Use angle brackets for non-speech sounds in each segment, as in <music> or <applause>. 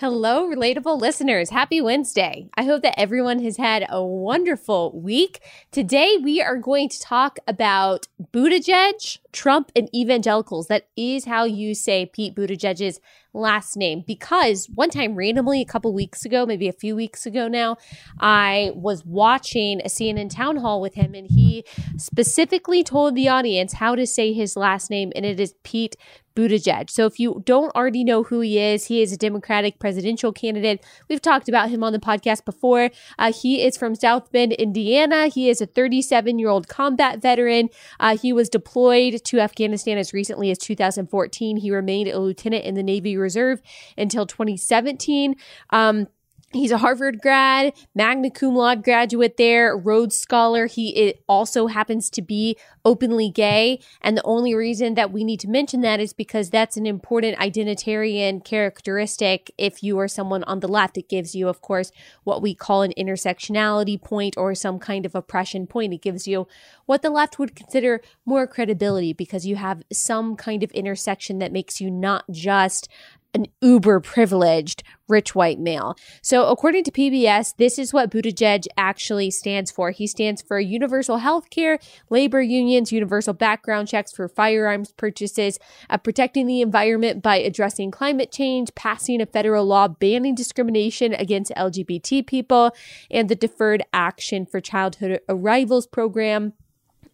Hello, relatable listeners. Happy Wednesday. I hope that everyone has had a wonderful week. Today, we are going to talk about Buttigieg, Trump, and evangelicals. That is how you say Pete Buttigieg's last name. Because one time, randomly, a couple weeks ago, maybe a few weeks ago now, I was watching a CNN town hall with him, and he specifically told the audience how to say his last name, and it is Pete Buttigieg. So if you don't already know who he is, he is a Democratic presidential candidate. We've talked about him on the podcast before. Uh, he is from South Bend, Indiana. He is a 37 year old combat veteran. Uh, he was deployed to Afghanistan as recently as 2014. He remained a lieutenant in the Navy Reserve until 2017. Um, He's a Harvard grad, magna cum laude graduate there, Rhodes Scholar. He also happens to be openly gay. And the only reason that we need to mention that is because that's an important identitarian characteristic. If you are someone on the left, it gives you, of course, what we call an intersectionality point or some kind of oppression point. It gives you what the left would consider more credibility because you have some kind of intersection that makes you not just an uber privileged rich white male. So, according to PBS, this is what Buttigieg actually stands for. He stands for universal health care, labor unions, universal background checks for firearms purchases, uh, protecting the environment by addressing climate change, passing a federal law banning discrimination against LGBT people, and the Deferred Action for Childhood Arrivals program,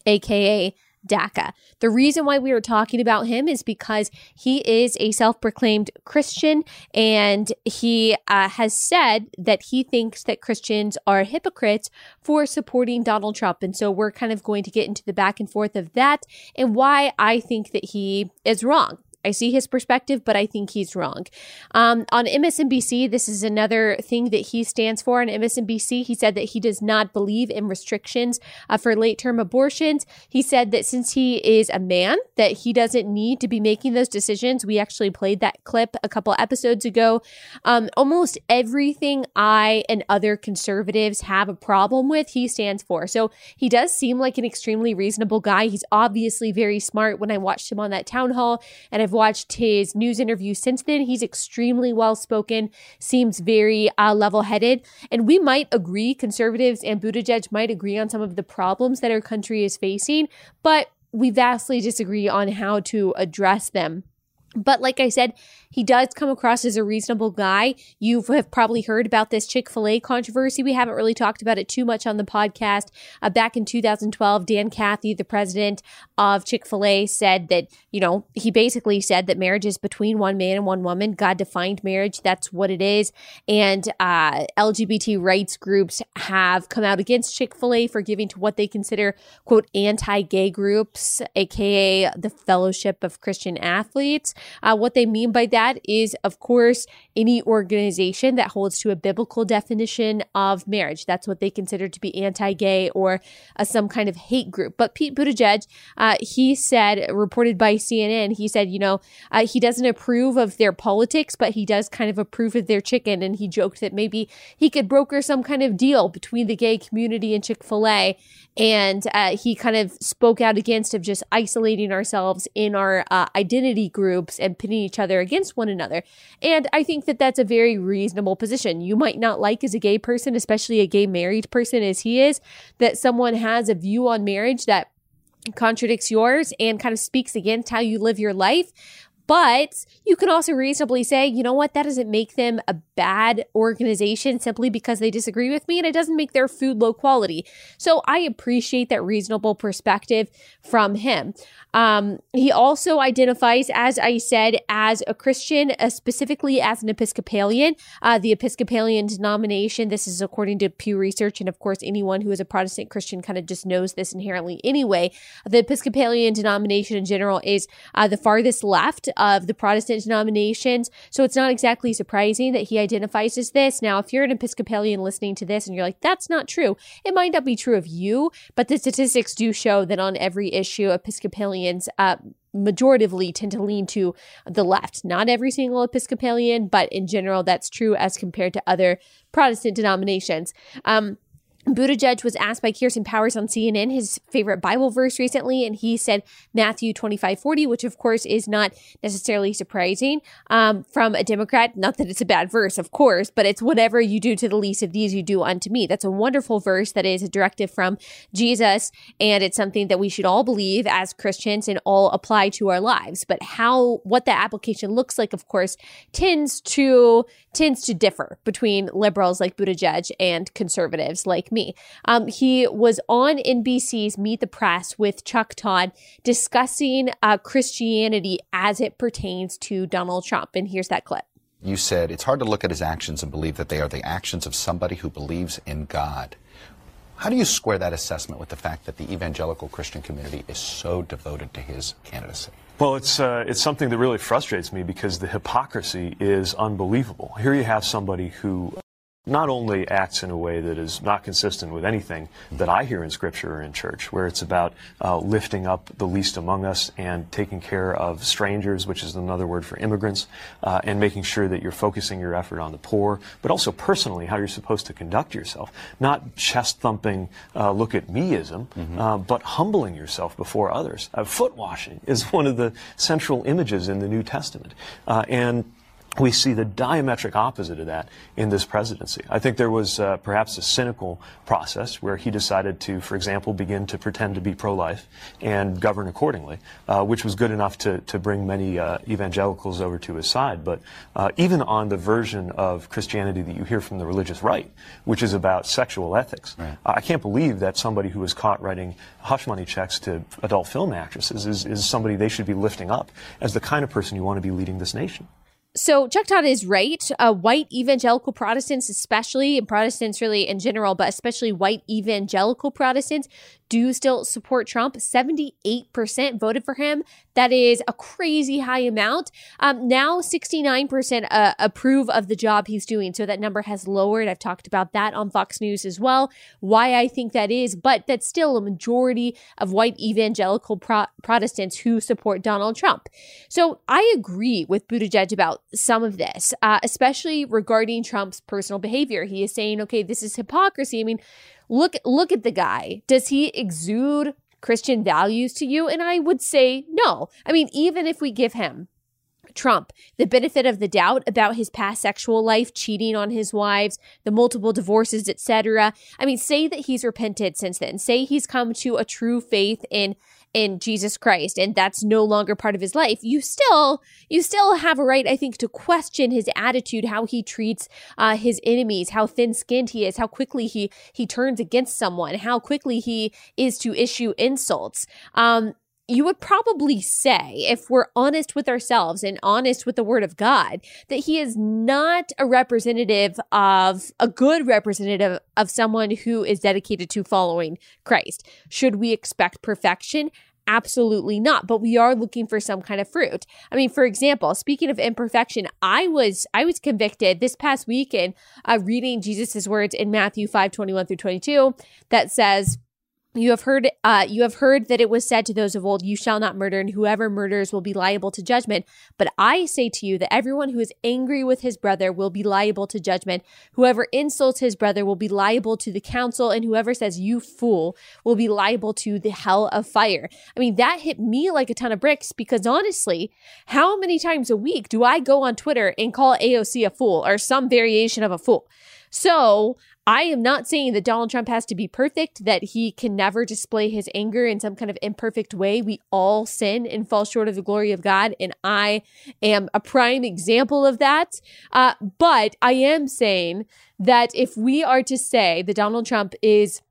aka DACA. The reason why we are talking about him is because he is a self proclaimed Christian and he uh, has said that he thinks that Christians are hypocrites for supporting Donald Trump. And so we're kind of going to get into the back and forth of that and why I think that he is wrong. I see his perspective, but I think he's wrong. Um, on MSNBC, this is another thing that he stands for. On MSNBC, he said that he does not believe in restrictions uh, for late term abortions. He said that since he is a man, that he doesn't need to be making those decisions. We actually played that clip a couple episodes ago. Um, almost everything I and other conservatives have a problem with, he stands for. So he does seem like an extremely reasonable guy. He's obviously very smart. When I watched him on that town hall, and I've watched his news interview since then. He's extremely well spoken, seems very uh, level headed. And we might agree, conservatives and Buttigieg might agree on some of the problems that our country is facing, but we vastly disagree on how to address them. But like I said, he does come across as a reasonable guy. You have probably heard about this Chick fil A controversy. We haven't really talked about it too much on the podcast. Uh, back in 2012, Dan Cathy, the president of Chick fil A, said that, you know, he basically said that marriage is between one man and one woman. God defined marriage. That's what it is. And uh, LGBT rights groups have come out against Chick fil A for giving to what they consider, quote, anti gay groups, aka the Fellowship of Christian Athletes. Uh, what they mean by that is, of course, any organization that holds to a biblical definition of marriage. That's what they consider to be anti gay or uh, some kind of hate group. But Pete Buttigieg, uh, he said, reported by CNN, he said, you know, uh, he doesn't approve of their politics, but he does kind of approve of their chicken. And he joked that maybe he could broker some kind of deal between the gay community and Chick fil A and uh, he kind of spoke out against of just isolating ourselves in our uh, identity groups and pitting each other against one another and i think that that's a very reasonable position you might not like as a gay person especially a gay married person as he is that someone has a view on marriage that contradicts yours and kind of speaks against how you live your life but you can also reasonably say, you know what, that doesn't make them a bad organization simply because they disagree with me and it doesn't make their food low quality. So I appreciate that reasonable perspective from him. Um, he also identifies, as I said, as a Christian, uh, specifically as an Episcopalian. Uh, the Episcopalian denomination, this is according to Pew Research, and of course, anyone who is a Protestant Christian kind of just knows this inherently anyway. The Episcopalian denomination in general is uh, the farthest left of the Protestant denominations, so it's not exactly surprising that he identifies as this. Now, if you're an Episcopalian listening to this and you're like, that's not true, it might not be true of you, but the statistics do show that on every issue, Episcopalian Episcopalians uh, majoritively tend to lean to the left. Not every single Episcopalian, but in general, that's true as compared to other Protestant denominations. Um, Buttigieg was asked by Kirsten Powers on CNN his favorite Bible verse recently, and he said Matthew 25 40, which of course is not necessarily surprising um, from a Democrat. Not that it's a bad verse, of course, but it's whatever you do to the least of these, you do unto me. That's a wonderful verse that is a directive from Jesus, and it's something that we should all believe as Christians and all apply to our lives. But how, what that application looks like, of course, tends to, tends to differ between liberals like Buttigieg and conservatives like me. Um, he was on NBC's Meet the Press with Chuck Todd discussing uh, Christianity as it pertains to Donald Trump. And here's that clip. You said it's hard to look at his actions and believe that they are the actions of somebody who believes in God. How do you square that assessment with the fact that the evangelical Christian community is so devoted to his candidacy? Well, it's uh, it's something that really frustrates me because the hypocrisy is unbelievable. Here you have somebody who not only acts in a way that is not consistent with anything that I hear in Scripture or in church, where it's about uh, lifting up the least among us and taking care of strangers, which is another word for immigrants, uh, and making sure that you're focusing your effort on the poor, but also personally how you're supposed to conduct yourself. Not chest thumping, uh, look at meism, mm-hmm. Uh, but humbling yourself before others. Uh, foot washing is one of the central images in the New Testament. Uh, and we see the diametric opposite of that in this presidency. I think there was uh, perhaps a cynical process where he decided to, for example, begin to pretend to be pro-life and govern accordingly, uh, which was good enough to, to bring many uh, evangelicals over to his side. But uh, even on the version of Christianity that you hear from the religious right, which is about sexual ethics, right. I can't believe that somebody who was caught writing hush money checks to adult film actresses is, is somebody they should be lifting up as the kind of person you want to be leading this nation. So Chuck Todd is right. Uh, white evangelical Protestants, especially, and Protestants really in general, but especially white evangelical Protestants, do still support Trump. 78% voted for him. That is a crazy high amount. Um, now 69% uh, approve of the job he's doing. So that number has lowered. I've talked about that on Fox News as well, why I think that is, but that's still a majority of white evangelical pro- Protestants who support Donald Trump. So I agree with Buttigieg about some of this, uh, especially regarding Trump's personal behavior. He is saying, okay, this is hypocrisy. I mean, look look at the guy. Does he exude Christian values to you? And I would say no. I mean, even if we give him Trump the benefit of the doubt about his past sexual life, cheating on his wives, the multiple divorces, etc. I mean, say that he's repented since then. Say he's come to a true faith in in Jesus Christ and that's no longer part of his life, you still you still have a right, I think, to question his attitude, how he treats uh, his enemies, how thin-skinned he is, how quickly he he turns against someone, how quickly he is to issue insults. Um, you would probably say, if we're honest with ourselves and honest with the word of God, that he is not a representative of a good representative of someone who is dedicated to following Christ. Should we expect perfection? Absolutely not. But we are looking for some kind of fruit. I mean, for example, speaking of imperfection, I was I was convicted this past weekend of reading Jesus's words in Matthew 5, 21 through 22 that says, you have heard, uh, you have heard that it was said to those of old, "You shall not murder, and whoever murders will be liable to judgment." But I say to you that everyone who is angry with his brother will be liable to judgment. Whoever insults his brother will be liable to the council, and whoever says "You fool" will be liable to the hell of fire. I mean, that hit me like a ton of bricks because honestly, how many times a week do I go on Twitter and call AOC a fool or some variation of a fool? So I am not saying that Donald Trump has to be perfect, that he can never display his anger in some kind of imperfect way. We all sin and fall short of the glory of God. And I am a prime example of that. Uh, but I am saying that if we are to say that Donald Trump is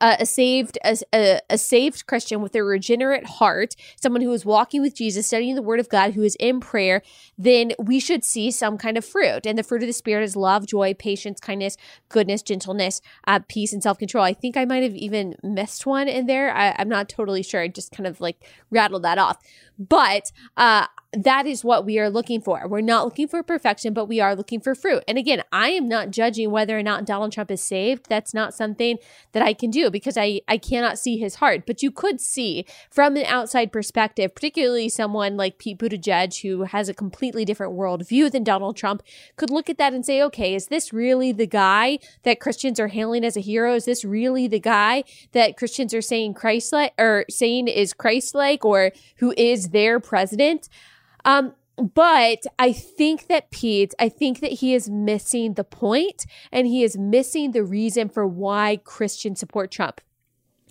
uh, a saved a, a, a, saved Christian with a regenerate heart, someone who is walking with Jesus, studying the Word of God, who is in prayer, then we should see some kind of fruit. And the fruit of the Spirit is love, joy, patience, kindness, goodness, gentleness, uh, peace, and self control. I think I might have even missed one in there. I, I'm not totally sure. I just kind of like rattled that off. But uh, that is what we are looking for. We're not looking for perfection, but we are looking for fruit. And again, I am not judging whether or not Donald Trump is saved. That's not something that I can do because I, I cannot see his heart. But you could see from an outside perspective, particularly someone like Pete Buttigieg, who has a completely different worldview than Donald Trump, could look at that and say, okay, is this really the guy that Christians are hailing as a hero? Is this really the guy that Christians are saying Christ like or saying is Christ like or who is their president? Um, but I think that Pete, I think that he is missing the point and he is missing the reason for why Christians support Trump.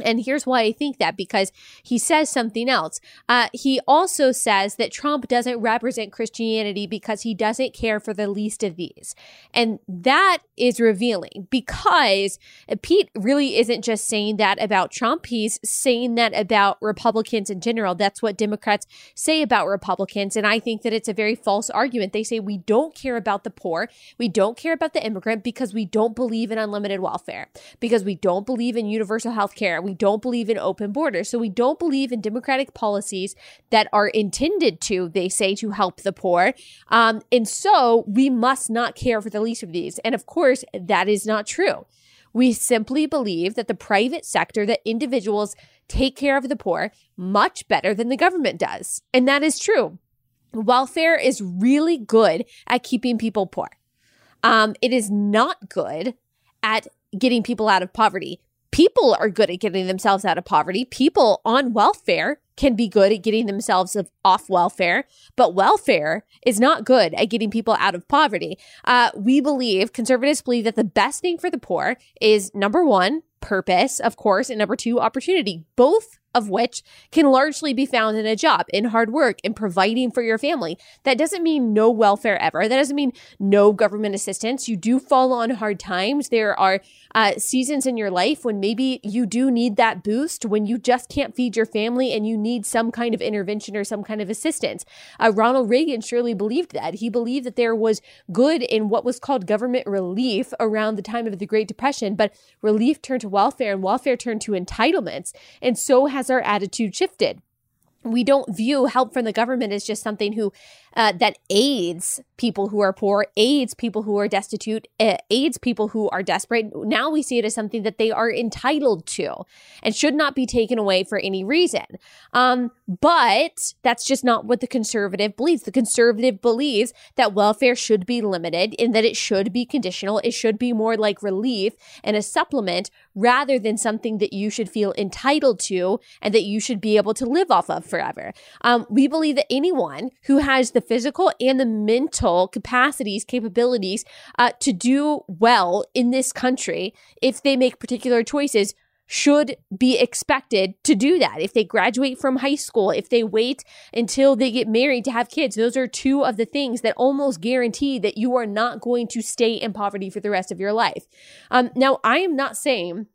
And here's why I think that because he says something else. Uh, he also says that Trump doesn't represent Christianity because he doesn't care for the least of these. And that is revealing because Pete really isn't just saying that about Trump. He's saying that about Republicans in general. That's what Democrats say about Republicans. And I think that it's a very false argument. They say we don't care about the poor. We don't care about the immigrant because we don't believe in unlimited welfare, because we don't believe in universal health care we don't believe in open borders. So we don't believe in democratic policies that are intended to, they say, to help the poor. Um, and so we must not care for the least of these. And of course, that is not true. We simply believe that the private sector, that individuals take care of the poor much better than the government does. And that is true. Welfare is really good at keeping people poor. Um, it is not good at getting people out of poverty people are good at getting themselves out of poverty. People on welfare can be good at getting themselves off welfare, but welfare is not good at getting people out of poverty. Uh, we believe, conservatives believe that the best thing for the poor is number one, purpose, of course, and number two, opportunity. Both of which can largely be found in a job, in hard work, in providing for your family. That doesn't mean no welfare ever. That doesn't mean no government assistance. You do fall on hard times. There are uh, seasons in your life when maybe you do need that boost, when you just can't feed your family and you need some kind of intervention or some kind of assistance. Uh, Ronald Reagan surely believed that. He believed that there was good in what was called government relief around the time of the Great Depression, but relief turned to welfare and welfare turned to entitlements. And so has our attitude shifted. We don't view help from the government as just something who uh, that aids people who are poor, aids people who are destitute, uh, aids people who are desperate. Now we see it as something that they are entitled to and should not be taken away for any reason. Um, but that's just not what the conservative believes. The conservative believes that welfare should be limited and that it should be conditional. It should be more like relief and a supplement rather than something that you should feel entitled to and that you should be able to live off of forever. Um, we believe that anyone who has the physical and the mental capacities, capabilities uh, to do well in this country, if they make particular choices, should be expected to do that. If they graduate from high school, if they wait until they get married to have kids, those are two of the things that almost guarantee that you are not going to stay in poverty for the rest of your life. Um, now, I am not saying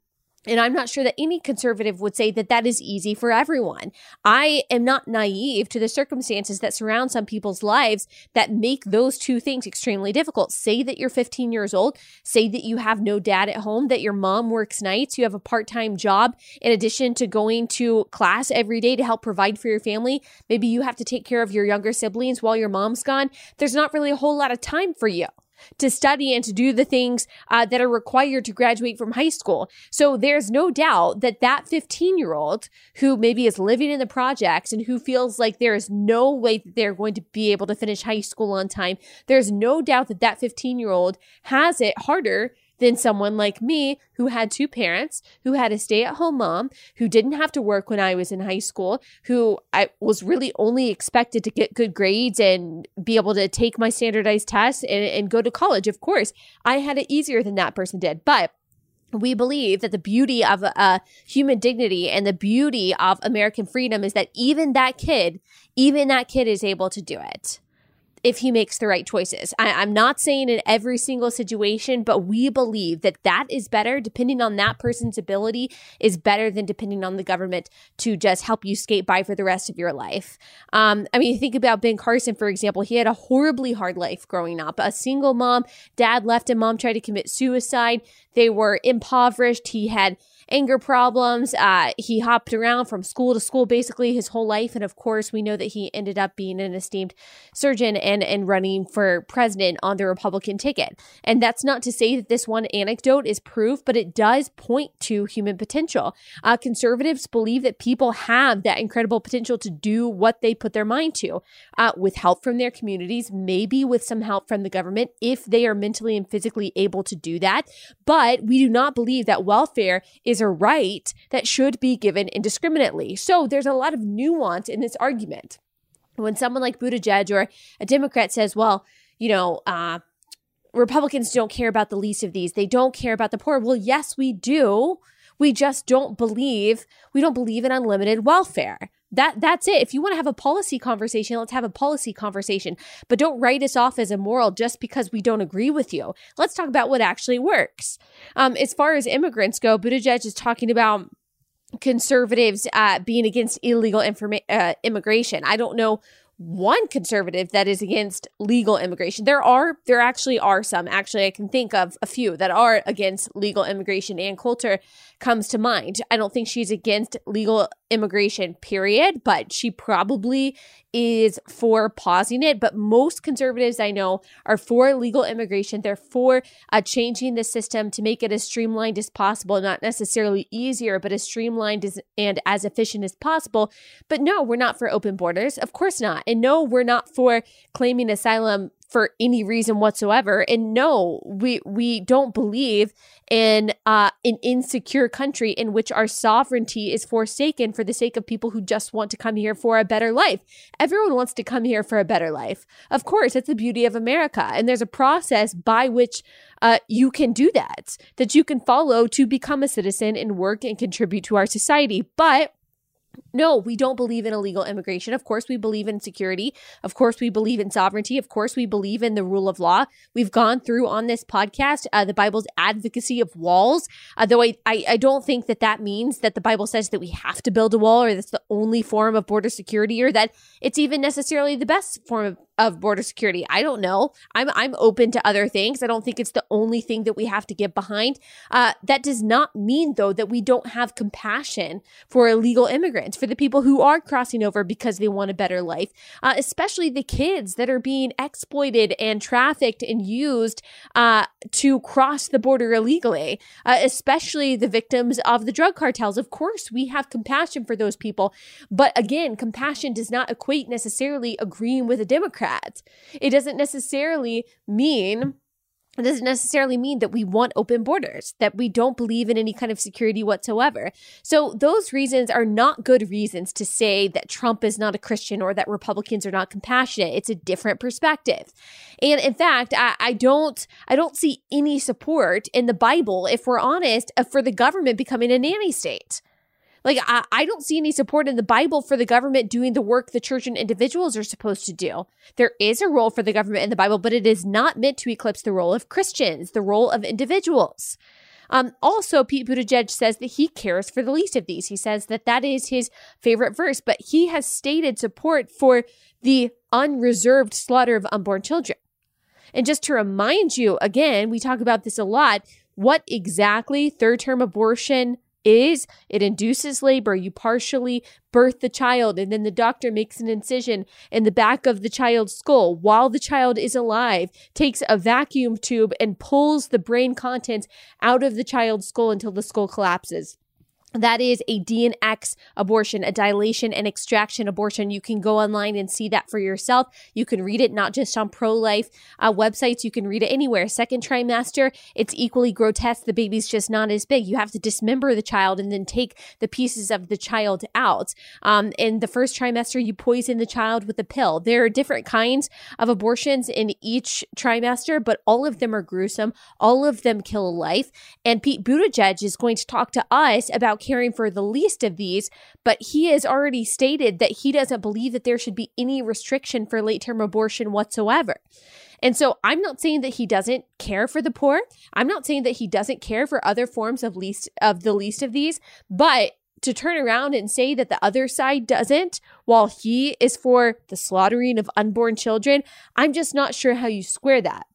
and I'm not sure that any conservative would say that that is easy for everyone. I am not naive to the circumstances that surround some people's lives that make those two things extremely difficult. Say that you're 15 years old, say that you have no dad at home, that your mom works nights, you have a part time job in addition to going to class every day to help provide for your family. Maybe you have to take care of your younger siblings while your mom's gone. There's not really a whole lot of time for you to study and to do the things uh, that are required to graduate from high school. So there's no doubt that that 15 year old who maybe is living in the projects and who feels like there is no way that they're going to be able to finish high school on time, there's no doubt that that 15 year old has it harder than someone like me who had two parents, who had a stay at home mom, who didn't have to work when I was in high school, who I was really only expected to get good grades and be able to take my standardized tests and, and go to college. Of course, I had it easier than that person did. But we believe that the beauty of uh, human dignity and the beauty of American freedom is that even that kid, even that kid is able to do it if he makes the right choices. I, am not saying in every single situation, but we believe that that is better, depending on that person's ability, is better than depending on the government to just help you skate by for the rest of your life. Um, I mean, think about Ben Carson, for example. He had a horribly hard life growing up. A single mom, dad left him, mom tried to commit suicide. They were impoverished. He had anger problems. Uh, he hopped around from school to school basically his whole life. And of course, we know that he ended up being an esteemed surgeon and, and running for president on the Republican ticket. And that's not to say that this one anecdote is proof, but it does point to human potential. Uh, conservatives believe that people have that incredible potential to do what they put their mind to uh, with help from their communities, maybe with some help from the government if they are mentally and physically able to do that. But we do not believe that welfare is a right that should be given indiscriminately. So there's a lot of nuance in this argument. When someone like Buttigieg or a Democrat says, well, you know, uh, Republicans don't care about the least of these. They don't care about the poor. Well, yes, we do. We just don't believe, we don't believe in unlimited welfare. That that's it. If you want to have a policy conversation, let's have a policy conversation. But don't write us off as immoral just because we don't agree with you. Let's talk about what actually works. Um, as far as immigrants go, Buttigieg is talking about conservatives uh, being against illegal informa- uh, immigration. I don't know one conservative that is against legal immigration. There are, there actually are some. Actually, I can think of a few that are against legal immigration. Ann Coulter comes to mind. I don't think she's against legal immigration, period, but she probably is for pausing it. But most conservatives I know are for legal immigration. They're for uh, changing the system to make it as streamlined as possible, not necessarily easier, but as streamlined as, and as efficient as possible. But no, we're not for open borders. Of course not. And no, we're not for claiming asylum for any reason whatsoever. And no, we we don't believe in uh, an insecure country in which our sovereignty is forsaken for the sake of people who just want to come here for a better life. Everyone wants to come here for a better life. Of course, it's the beauty of America, and there's a process by which uh, you can do that, that you can follow to become a citizen and work and contribute to our society. But no, we don't believe in illegal immigration. Of course, we believe in security. Of course, we believe in sovereignty. Of course, we believe in the rule of law. We've gone through on this podcast uh, the Bible's advocacy of walls, uh, though I, I, I don't think that that means that the Bible says that we have to build a wall or that's the only form of border security or that it's even necessarily the best form of of border security. I don't know. I'm I'm open to other things. I don't think it's the only thing that we have to get behind. Uh, that does not mean though that we don't have compassion for illegal immigrants, for the people who are crossing over because they want a better life, uh, especially the kids that are being exploited and trafficked and used uh, to cross the border illegally, uh, especially the victims of the drug cartels. Of course, we have compassion for those people, but again, compassion does not equate necessarily agreeing with a Democrat Democrat. It doesn't necessarily mean it doesn't necessarily mean that we want open borders, that we don't believe in any kind of security whatsoever. So, those reasons are not good reasons to say that Trump is not a Christian or that Republicans are not compassionate. It's a different perspective. And in fact, I, I don't I don't see any support in the Bible, if we're honest, for the government becoming a nanny state. Like, I, I don't see any support in the Bible for the government doing the work the church and individuals are supposed to do. There is a role for the government in the Bible, but it is not meant to eclipse the role of Christians, the role of individuals. Um, also, Pete Buttigieg says that he cares for the least of these. He says that that is his favorite verse, but he has stated support for the unreserved slaughter of unborn children. And just to remind you, again, we talk about this a lot. What exactly third term abortion is it induces labor. You partially birth the child, and then the doctor makes an incision in the back of the child's skull while the child is alive, takes a vacuum tube and pulls the brain contents out of the child's skull until the skull collapses. That is a DNX abortion, a dilation and extraction abortion. You can go online and see that for yourself. You can read it not just on pro life uh, websites, you can read it anywhere. Second trimester, it's equally grotesque. The baby's just not as big. You have to dismember the child and then take the pieces of the child out. Um, in the first trimester, you poison the child with a pill. There are different kinds of abortions in each trimester, but all of them are gruesome. All of them kill a life. And Pete Buttigieg is going to talk to us about caring for the least of these, but he has already stated that he doesn't believe that there should be any restriction for late term abortion whatsoever. And so I'm not saying that he doesn't care for the poor. I'm not saying that he doesn't care for other forms of least of the least of these, but to turn around and say that the other side doesn't while he is for the slaughtering of unborn children, I'm just not sure how you square that.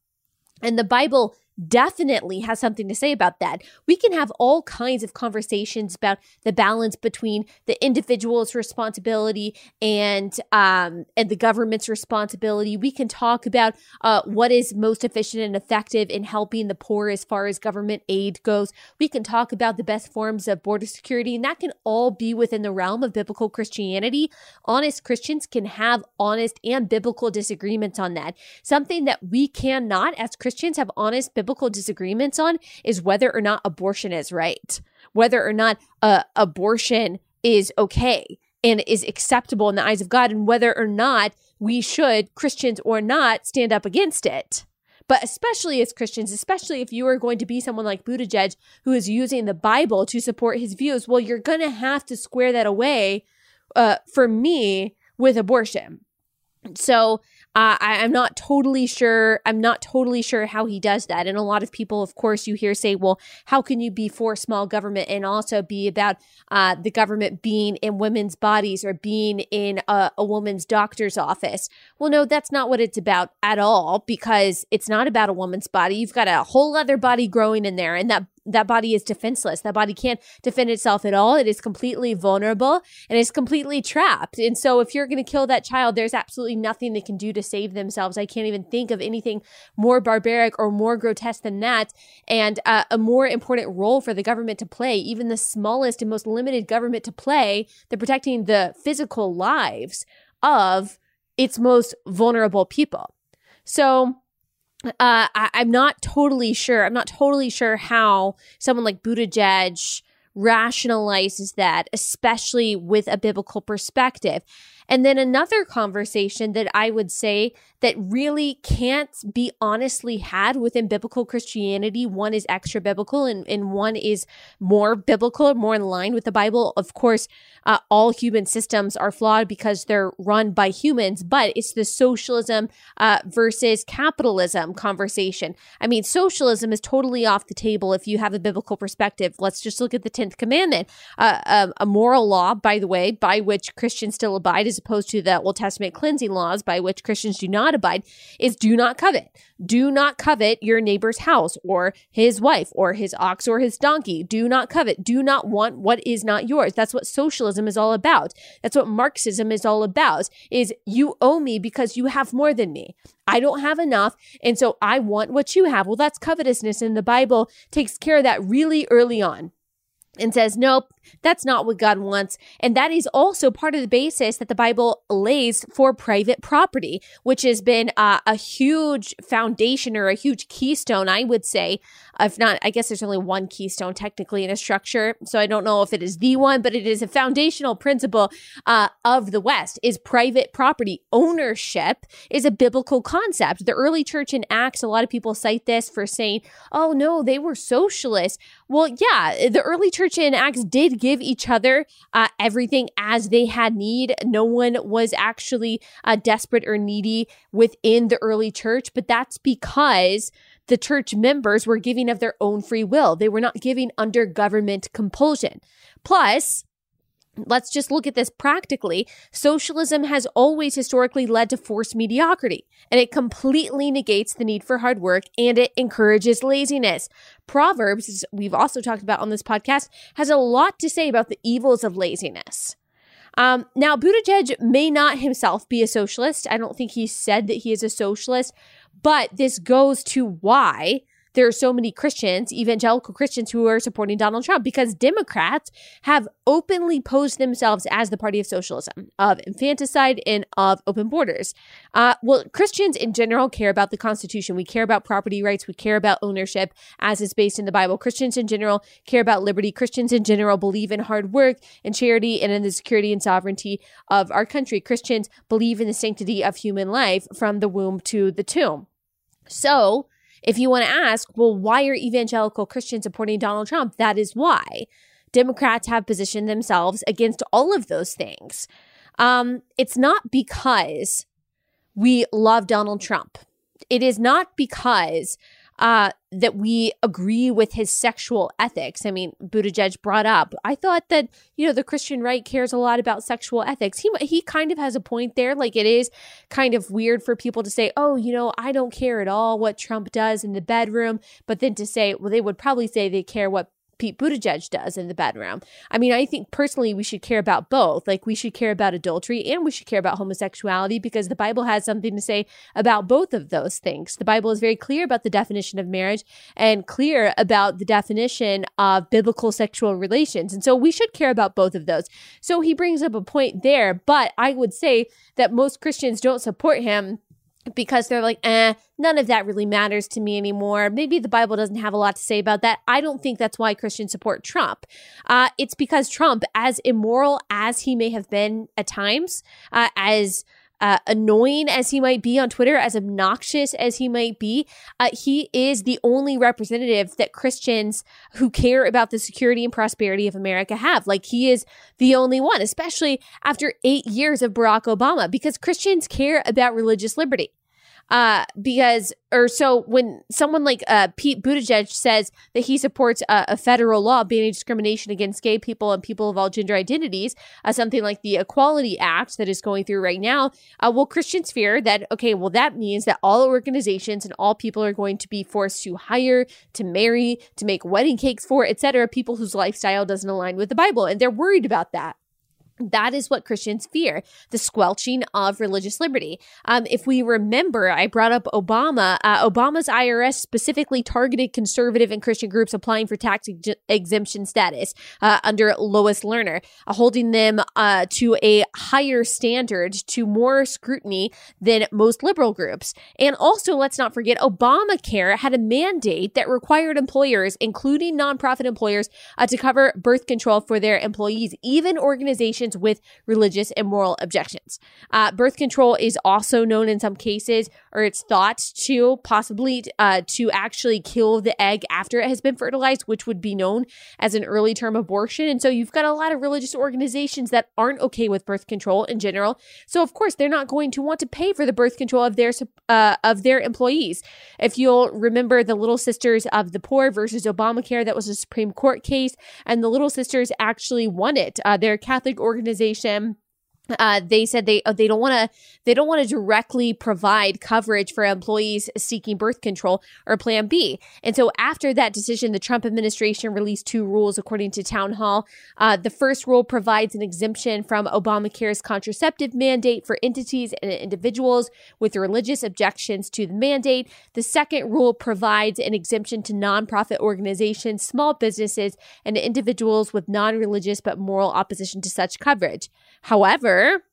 And the Bible definitely has something to say about that. We can have all kinds of conversations about the balance between the individual's responsibility and um, and the government's responsibility. We can talk about uh, what is most efficient and effective in helping the poor as far as government aid goes. We can talk about the best forms of border security, and that can all be within the realm of biblical Christianity. Honest Christians can have honest and biblical disagreements on that. Something that we cannot, as Christians, have honest biblical disagreements on is whether or not abortion is right, whether or not uh, abortion is okay and is acceptable in the eyes of God, and whether or not we should, Christians or not, stand up against it. But especially as Christians, especially if you are going to be someone like Buttigieg who is using the Bible to support his views, well, you're going to have to square that away uh, for me with abortion. So uh, I, am not totally sure. I'm not totally sure how he does that. And a lot of people, of course, you hear say, well, how can you be for small government and also be about uh, the government being in women's bodies or being in a, a woman's doctor's office? Well, no, that's not what it's about at all because it's not about a woman's body. You've got a whole other body growing in there, and that that body is defenseless. That body can't defend itself at all. It is completely vulnerable and is completely trapped. And so if you're going to kill that child, there's absolutely nothing they can do to save themselves. I can't even think of anything more barbaric or more grotesque than that. And uh, a more important role for the government to play, even the smallest and most limited government to play, than protecting the physical lives of its most vulnerable people. So, uh, I, am not totally sure. I'm not totally sure how someone like Buttigieg rationalizes that, especially with a biblical perspective. And then another conversation that I would say that really can't be honestly had within biblical Christianity. One is extra biblical and, and one is more biblical, more in line with the Bible. Of course, uh, all human systems are flawed because they're run by humans, but it's the socialism uh, versus capitalism conversation. I mean, socialism is totally off the table if you have a biblical perspective. Let's just look at the 10th commandment, uh, um, a moral law, by the way, by which Christians still abide is opposed to the Old Testament cleansing laws by which Christians do not abide, is do not covet. Do not covet your neighbor's house or his wife or his ox or his donkey. Do not covet. Do not want what is not yours. That's what socialism is all about. That's what Marxism is all about is you owe me because you have more than me. I don't have enough. And so I want what you have. Well, that's covetousness. And the Bible takes care of that really early on and says, nope, that's not what God wants. And that is also part of the basis that the Bible lays for private property, which has been uh, a huge foundation or a huge keystone, I would say. If not, I guess there's only one keystone technically in a structure. So I don't know if it is the one, but it is a foundational principle uh, of the West is private property. Ownership is a biblical concept. The early church in Acts, a lot of people cite this for saying, oh no, they were socialists. Well, yeah, the early church in Acts did give each other uh, everything as they had need. No one was actually uh, desperate or needy within the early church, but that's because the church members were giving of their own free will. They were not giving under government compulsion. Plus, Let's just look at this practically. Socialism has always historically led to forced mediocrity, and it completely negates the need for hard work and it encourages laziness. Proverbs, as we've also talked about on this podcast, has a lot to say about the evils of laziness. Um, now, Buttigieg may not himself be a socialist. I don't think he said that he is a socialist, but this goes to why there are so many Christians, evangelical Christians, who are supporting Donald Trump because Democrats have openly posed themselves as the party of socialism, of infanticide, and of open borders. Uh, well, Christians in general care about the Constitution. We care about property rights. We care about ownership as is based in the Bible. Christians in general care about liberty. Christians in general believe in hard work and charity and in the security and sovereignty of our country. Christians believe in the sanctity of human life from the womb to the tomb. So, if you want to ask, well, why are evangelical Christians supporting Donald Trump? That is why. Democrats have positioned themselves against all of those things. Um, it's not because we love Donald Trump. It is not because uh, that we agree with his sexual ethics. I mean, Buttigieg brought up. I thought that you know the Christian right cares a lot about sexual ethics. He he kind of has a point there. Like it is kind of weird for people to say, "Oh, you know, I don't care at all what Trump does in the bedroom," but then to say, well, they would probably say they care what Pete Buttigieg does in the bedroom. I mean, I think personally we should care about both. Like we should care about adultery and we should care about homosexuality because the Bible has something to say about both of those things. The Bible is very clear about the definition of marriage and clear about the definition of biblical sexual relations. And so we should care about both of those. So he brings up a point there, but I would say that most Christians don't support him because they're like, eh, none of that really matters to me anymore. Maybe the Bible doesn't have a lot to say about that. I don't think that's why Christians support Trump. Uh, it's because Trump, as immoral as he may have been at times, uh, as uh, annoying as he might be on Twitter, as obnoxious as he might be, uh, he is the only representative that Christians who care about the security and prosperity of America have. Like he is the only one, especially after eight years of Barack Obama, because Christians care about religious liberty uh, because or so when someone like uh, Pete Buttigieg says that he supports a, a, federal law banning discrimination against gay people and people of all gender identities, uh, something like the Equality Act that is going through right now, uh, well, Christians fear that okay, well, that means that all organizations and all people are going to be forced to hire, to marry, to make wedding cakes for, etc., people whose lifestyle doesn't align with the Bible, and they're worried about that. That is what Christians fear the squelching of religious liberty. Um, if we remember, I brought up Obama. Uh, Obama's IRS specifically targeted conservative and Christian groups applying for tax ex- exemption status uh, under Lois Lerner, uh, holding them uh, to a higher standard, to more scrutiny than most liberal groups. And also, let's not forget, Obamacare had a mandate that required employers, including nonprofit employers, uh, to cover birth control for their employees, even organizations with religious and moral objections. Uh, birth control is also known in some cases, or it's thought to possibly uh, to actually kill the egg after it has been fertilized, which would be known as an early term abortion. And so you've got a lot of religious organizations that aren't okay with birth control in general. So of course they're not going to want to pay for the birth control of their uh, of their employees. If you'll remember the Little Sisters of the Poor versus Obamacare, that was a Supreme Court case, and the Little Sisters actually won it. Uh, they're Catholic organization organization uh, they said they uh, they don't want to they don't want to directly provide coverage for employees seeking birth control or Plan B. And so after that decision, the Trump administration released two rules, according to Town Hall. Uh, the first rule provides an exemption from Obamacare's contraceptive mandate for entities and individuals with religious objections to the mandate. The second rule provides an exemption to nonprofit organizations, small businesses, and individuals with non-religious but moral opposition to such coverage. However, However,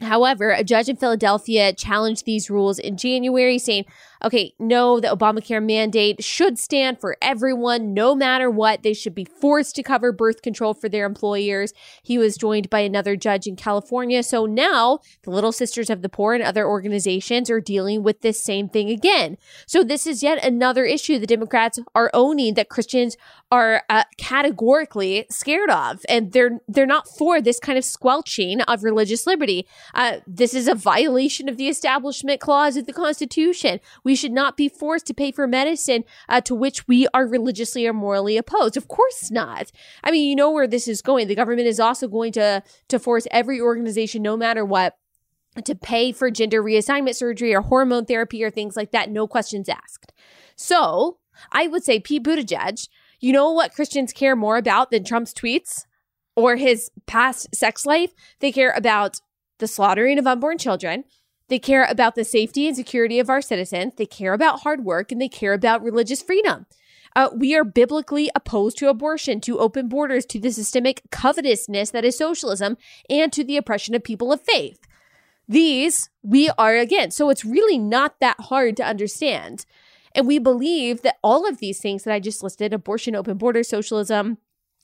a judge in Philadelphia challenged these rules in January, saying, okay, no, the Obamacare mandate should stand for everyone, no matter what. They should be forced to cover birth control for their employers. He was joined by another judge in California. So now the Little Sisters of the Poor and other organizations are dealing with this same thing again. So this is yet another issue the Democrats are owning that Christians are uh, categorically scared of, and they're they're not for this kind of squelching of religious liberty. Uh, this is a violation of the Establishment Clause of the Constitution. We should not be forced to pay for medicine uh, to which we are religiously or morally opposed. Of course not. I mean, you know where this is going. The government is also going to to force every organization, no matter what, to pay for gender reassignment surgery or hormone therapy or things like that, no questions asked. So I would say Pete Buttigieg, you know what Christians care more about than Trump's tweets or his past sex life? They care about the slaughtering of unborn children. They care about the safety and security of our citizens. They care about hard work and they care about religious freedom. Uh, we are biblically opposed to abortion, to open borders, to the systemic covetousness that is socialism, and to the oppression of people of faith. These we are against. So it's really not that hard to understand. And we believe that all of these things that I just listed abortion, open borders, socialism,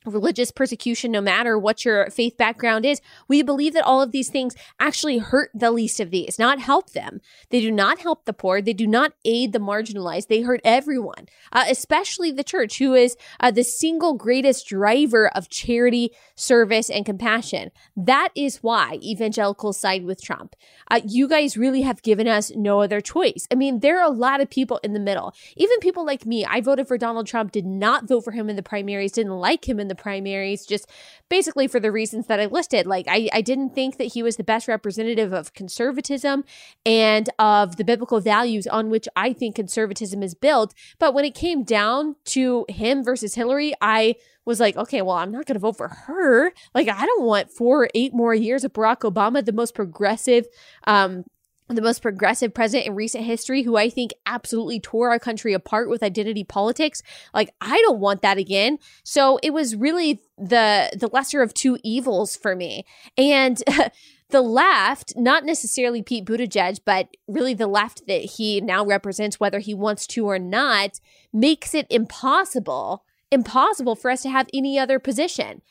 religious persecution, no matter what your faith background is. We believe that all of these things actually hurt the least of these, not help them. They do not help the poor. They do not aid the marginalized. They hurt everyone, uh, especially the church, who is uh, the single greatest driver of charity, service, and compassion. That is why evangelicals side with Trump. Uh, you guys really have given us no other choice. I mean, there are a lot of people in the middle. Even people like me, I voted for Donald Trump, did not vote for him in the primaries, didn't like him in the primaries, just basically for the reasons that I listed. Like, I, I didn't think that he was the best representative of conservatism and of the biblical values on which I think conservatism is built. But when it came down to him versus Hillary, I was like, okay, well, I'm not going to vote for her. Like, I don't want four, or eight more years of Barack Obama, the most progressive, um, the most progressive president in recent history who I think absolutely tore our country apart with identity politics. Like I don't want that again. So it was really the the lesser of two evils for me. And <laughs> the left, not necessarily Pete Buttigieg, but really the left that he now represents whether he wants to or not, makes it impossible impossible for us to have any other position.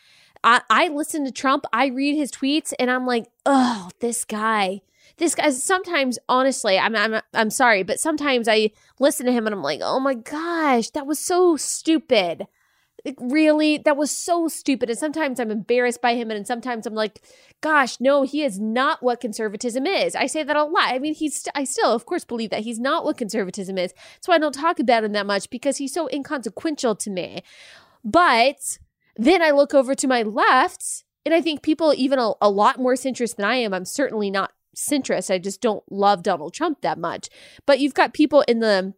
I, I listen to Trump, I read his tweets, and I'm like, oh, this guy this guy sometimes honestly I'm, I'm i'm sorry but sometimes i listen to him and i'm like oh my gosh that was so stupid. Like, really? That was so stupid. And sometimes i'm embarrassed by him and sometimes i'm like gosh no he is not what conservatism is. I say that a lot. I mean he's st- i still of course believe that he's not what conservatism is. So i don't talk about him that much because he's so inconsequential to me. But then i look over to my left and I think people, even a, a, lot more centrist than I am, I'm certainly not centrist. I just don't love Donald Trump that much. But you've got people in the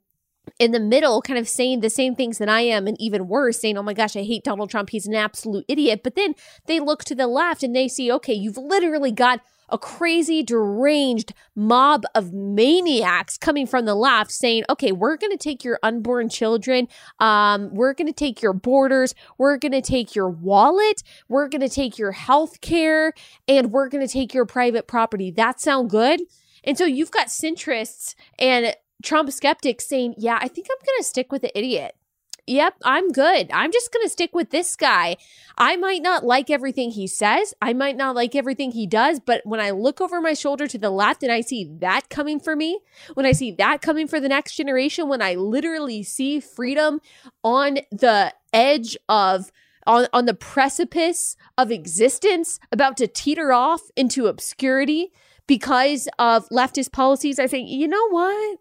in the middle kind of saying the same things that I am and even worse saying, "Oh my gosh, I hate Donald Trump. He's an absolute idiot." But then they look to the left and they see, "Okay, you've literally got a crazy, deranged mob of maniacs coming from the left saying, okay, we're going to take your unborn children. Um, we're going to take your borders. We're going to take your wallet. We're going to take your health care and we're going to take your private property. That sound good? And so you've got centrists and Trump skeptics saying, yeah, I think I'm going to stick with the idiot yep, I'm good. I'm just going to stick with this guy. I might not like everything he says. I might not like everything he does. But when I look over my shoulder to the left and I see that coming for me, when I see that coming for the next generation, when I literally see freedom on the edge of, on, on the precipice of existence, about to teeter off into obscurity because of leftist policies, I think, you know what?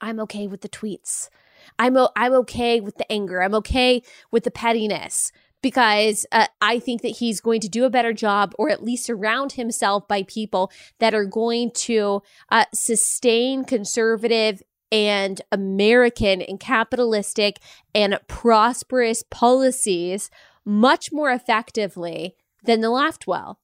I'm okay with the tweets. I'm o- I'm okay with the anger. I'm okay with the pettiness because uh, I think that he's going to do a better job or at least surround himself by people that are going to uh, sustain conservative and American and capitalistic and prosperous policies much more effectively than the left will.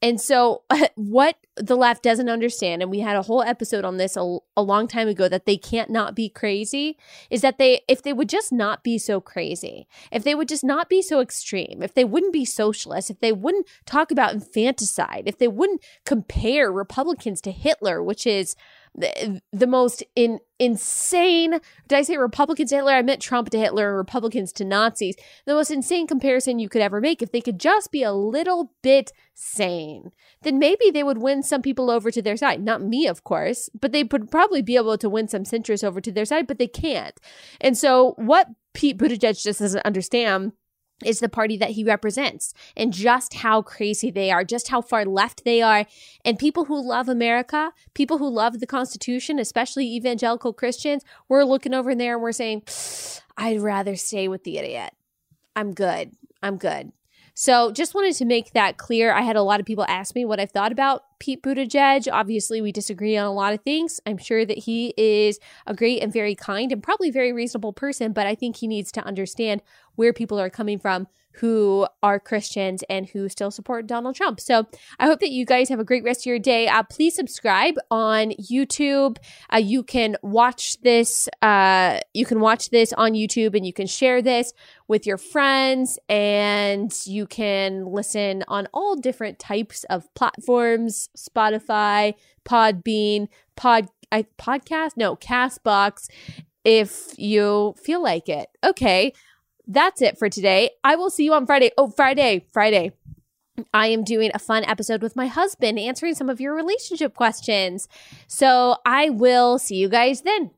And so, <laughs> what the left doesn't understand, and we had a whole episode on this a, a, long time ago that they can't not be crazy, is that they, if they would just not be so crazy, if they would just not be so extreme, if they wouldn't be socialist, if they wouldn't talk about infanticide, if they wouldn't compare Republicans to Hitler, which is the, the most in, insane did i say republicans to hitler? I meant trump to hitler and republicans to nazis. The most insane comparison you could ever make if they could just be a little bit sane then maybe they would win some people over to their side. Not me of course but they would probably be able to win some centrists over to their side but they can't. And so what pete buttigieg just doesn't understand is the party that he represents and just how crazy they are, just how far left they are. And people who love America, people who love the Constitution, especially evangelical Christians, we're looking over there and we're saying, I'd rather stay with the idiot. I'm good. I'm good. So just wanted to make that clear. I had a lot of people ask me what I thought about Pete Buttigieg. Obviously, we disagree on a lot of things. I'm sure that he is a great and very kind and probably very reasonable person, but I think he needs to understand where people are coming from who are Christians and who still support Donald Trump. So I hope that you guys have a great rest of your day. Uh, please subscribe on YouTube. Uh, you can watch this. Uh, you can watch this on YouTube, and you can share this with your friends, and you can listen on all different types of platforms: Spotify, Podbean, Pod. I, podcast no castbox if you feel like it okay that's it for today. I will see you on Friday. Oh, Friday, Friday. I am doing a fun episode with my husband answering some of your relationship questions. So I will see you guys then.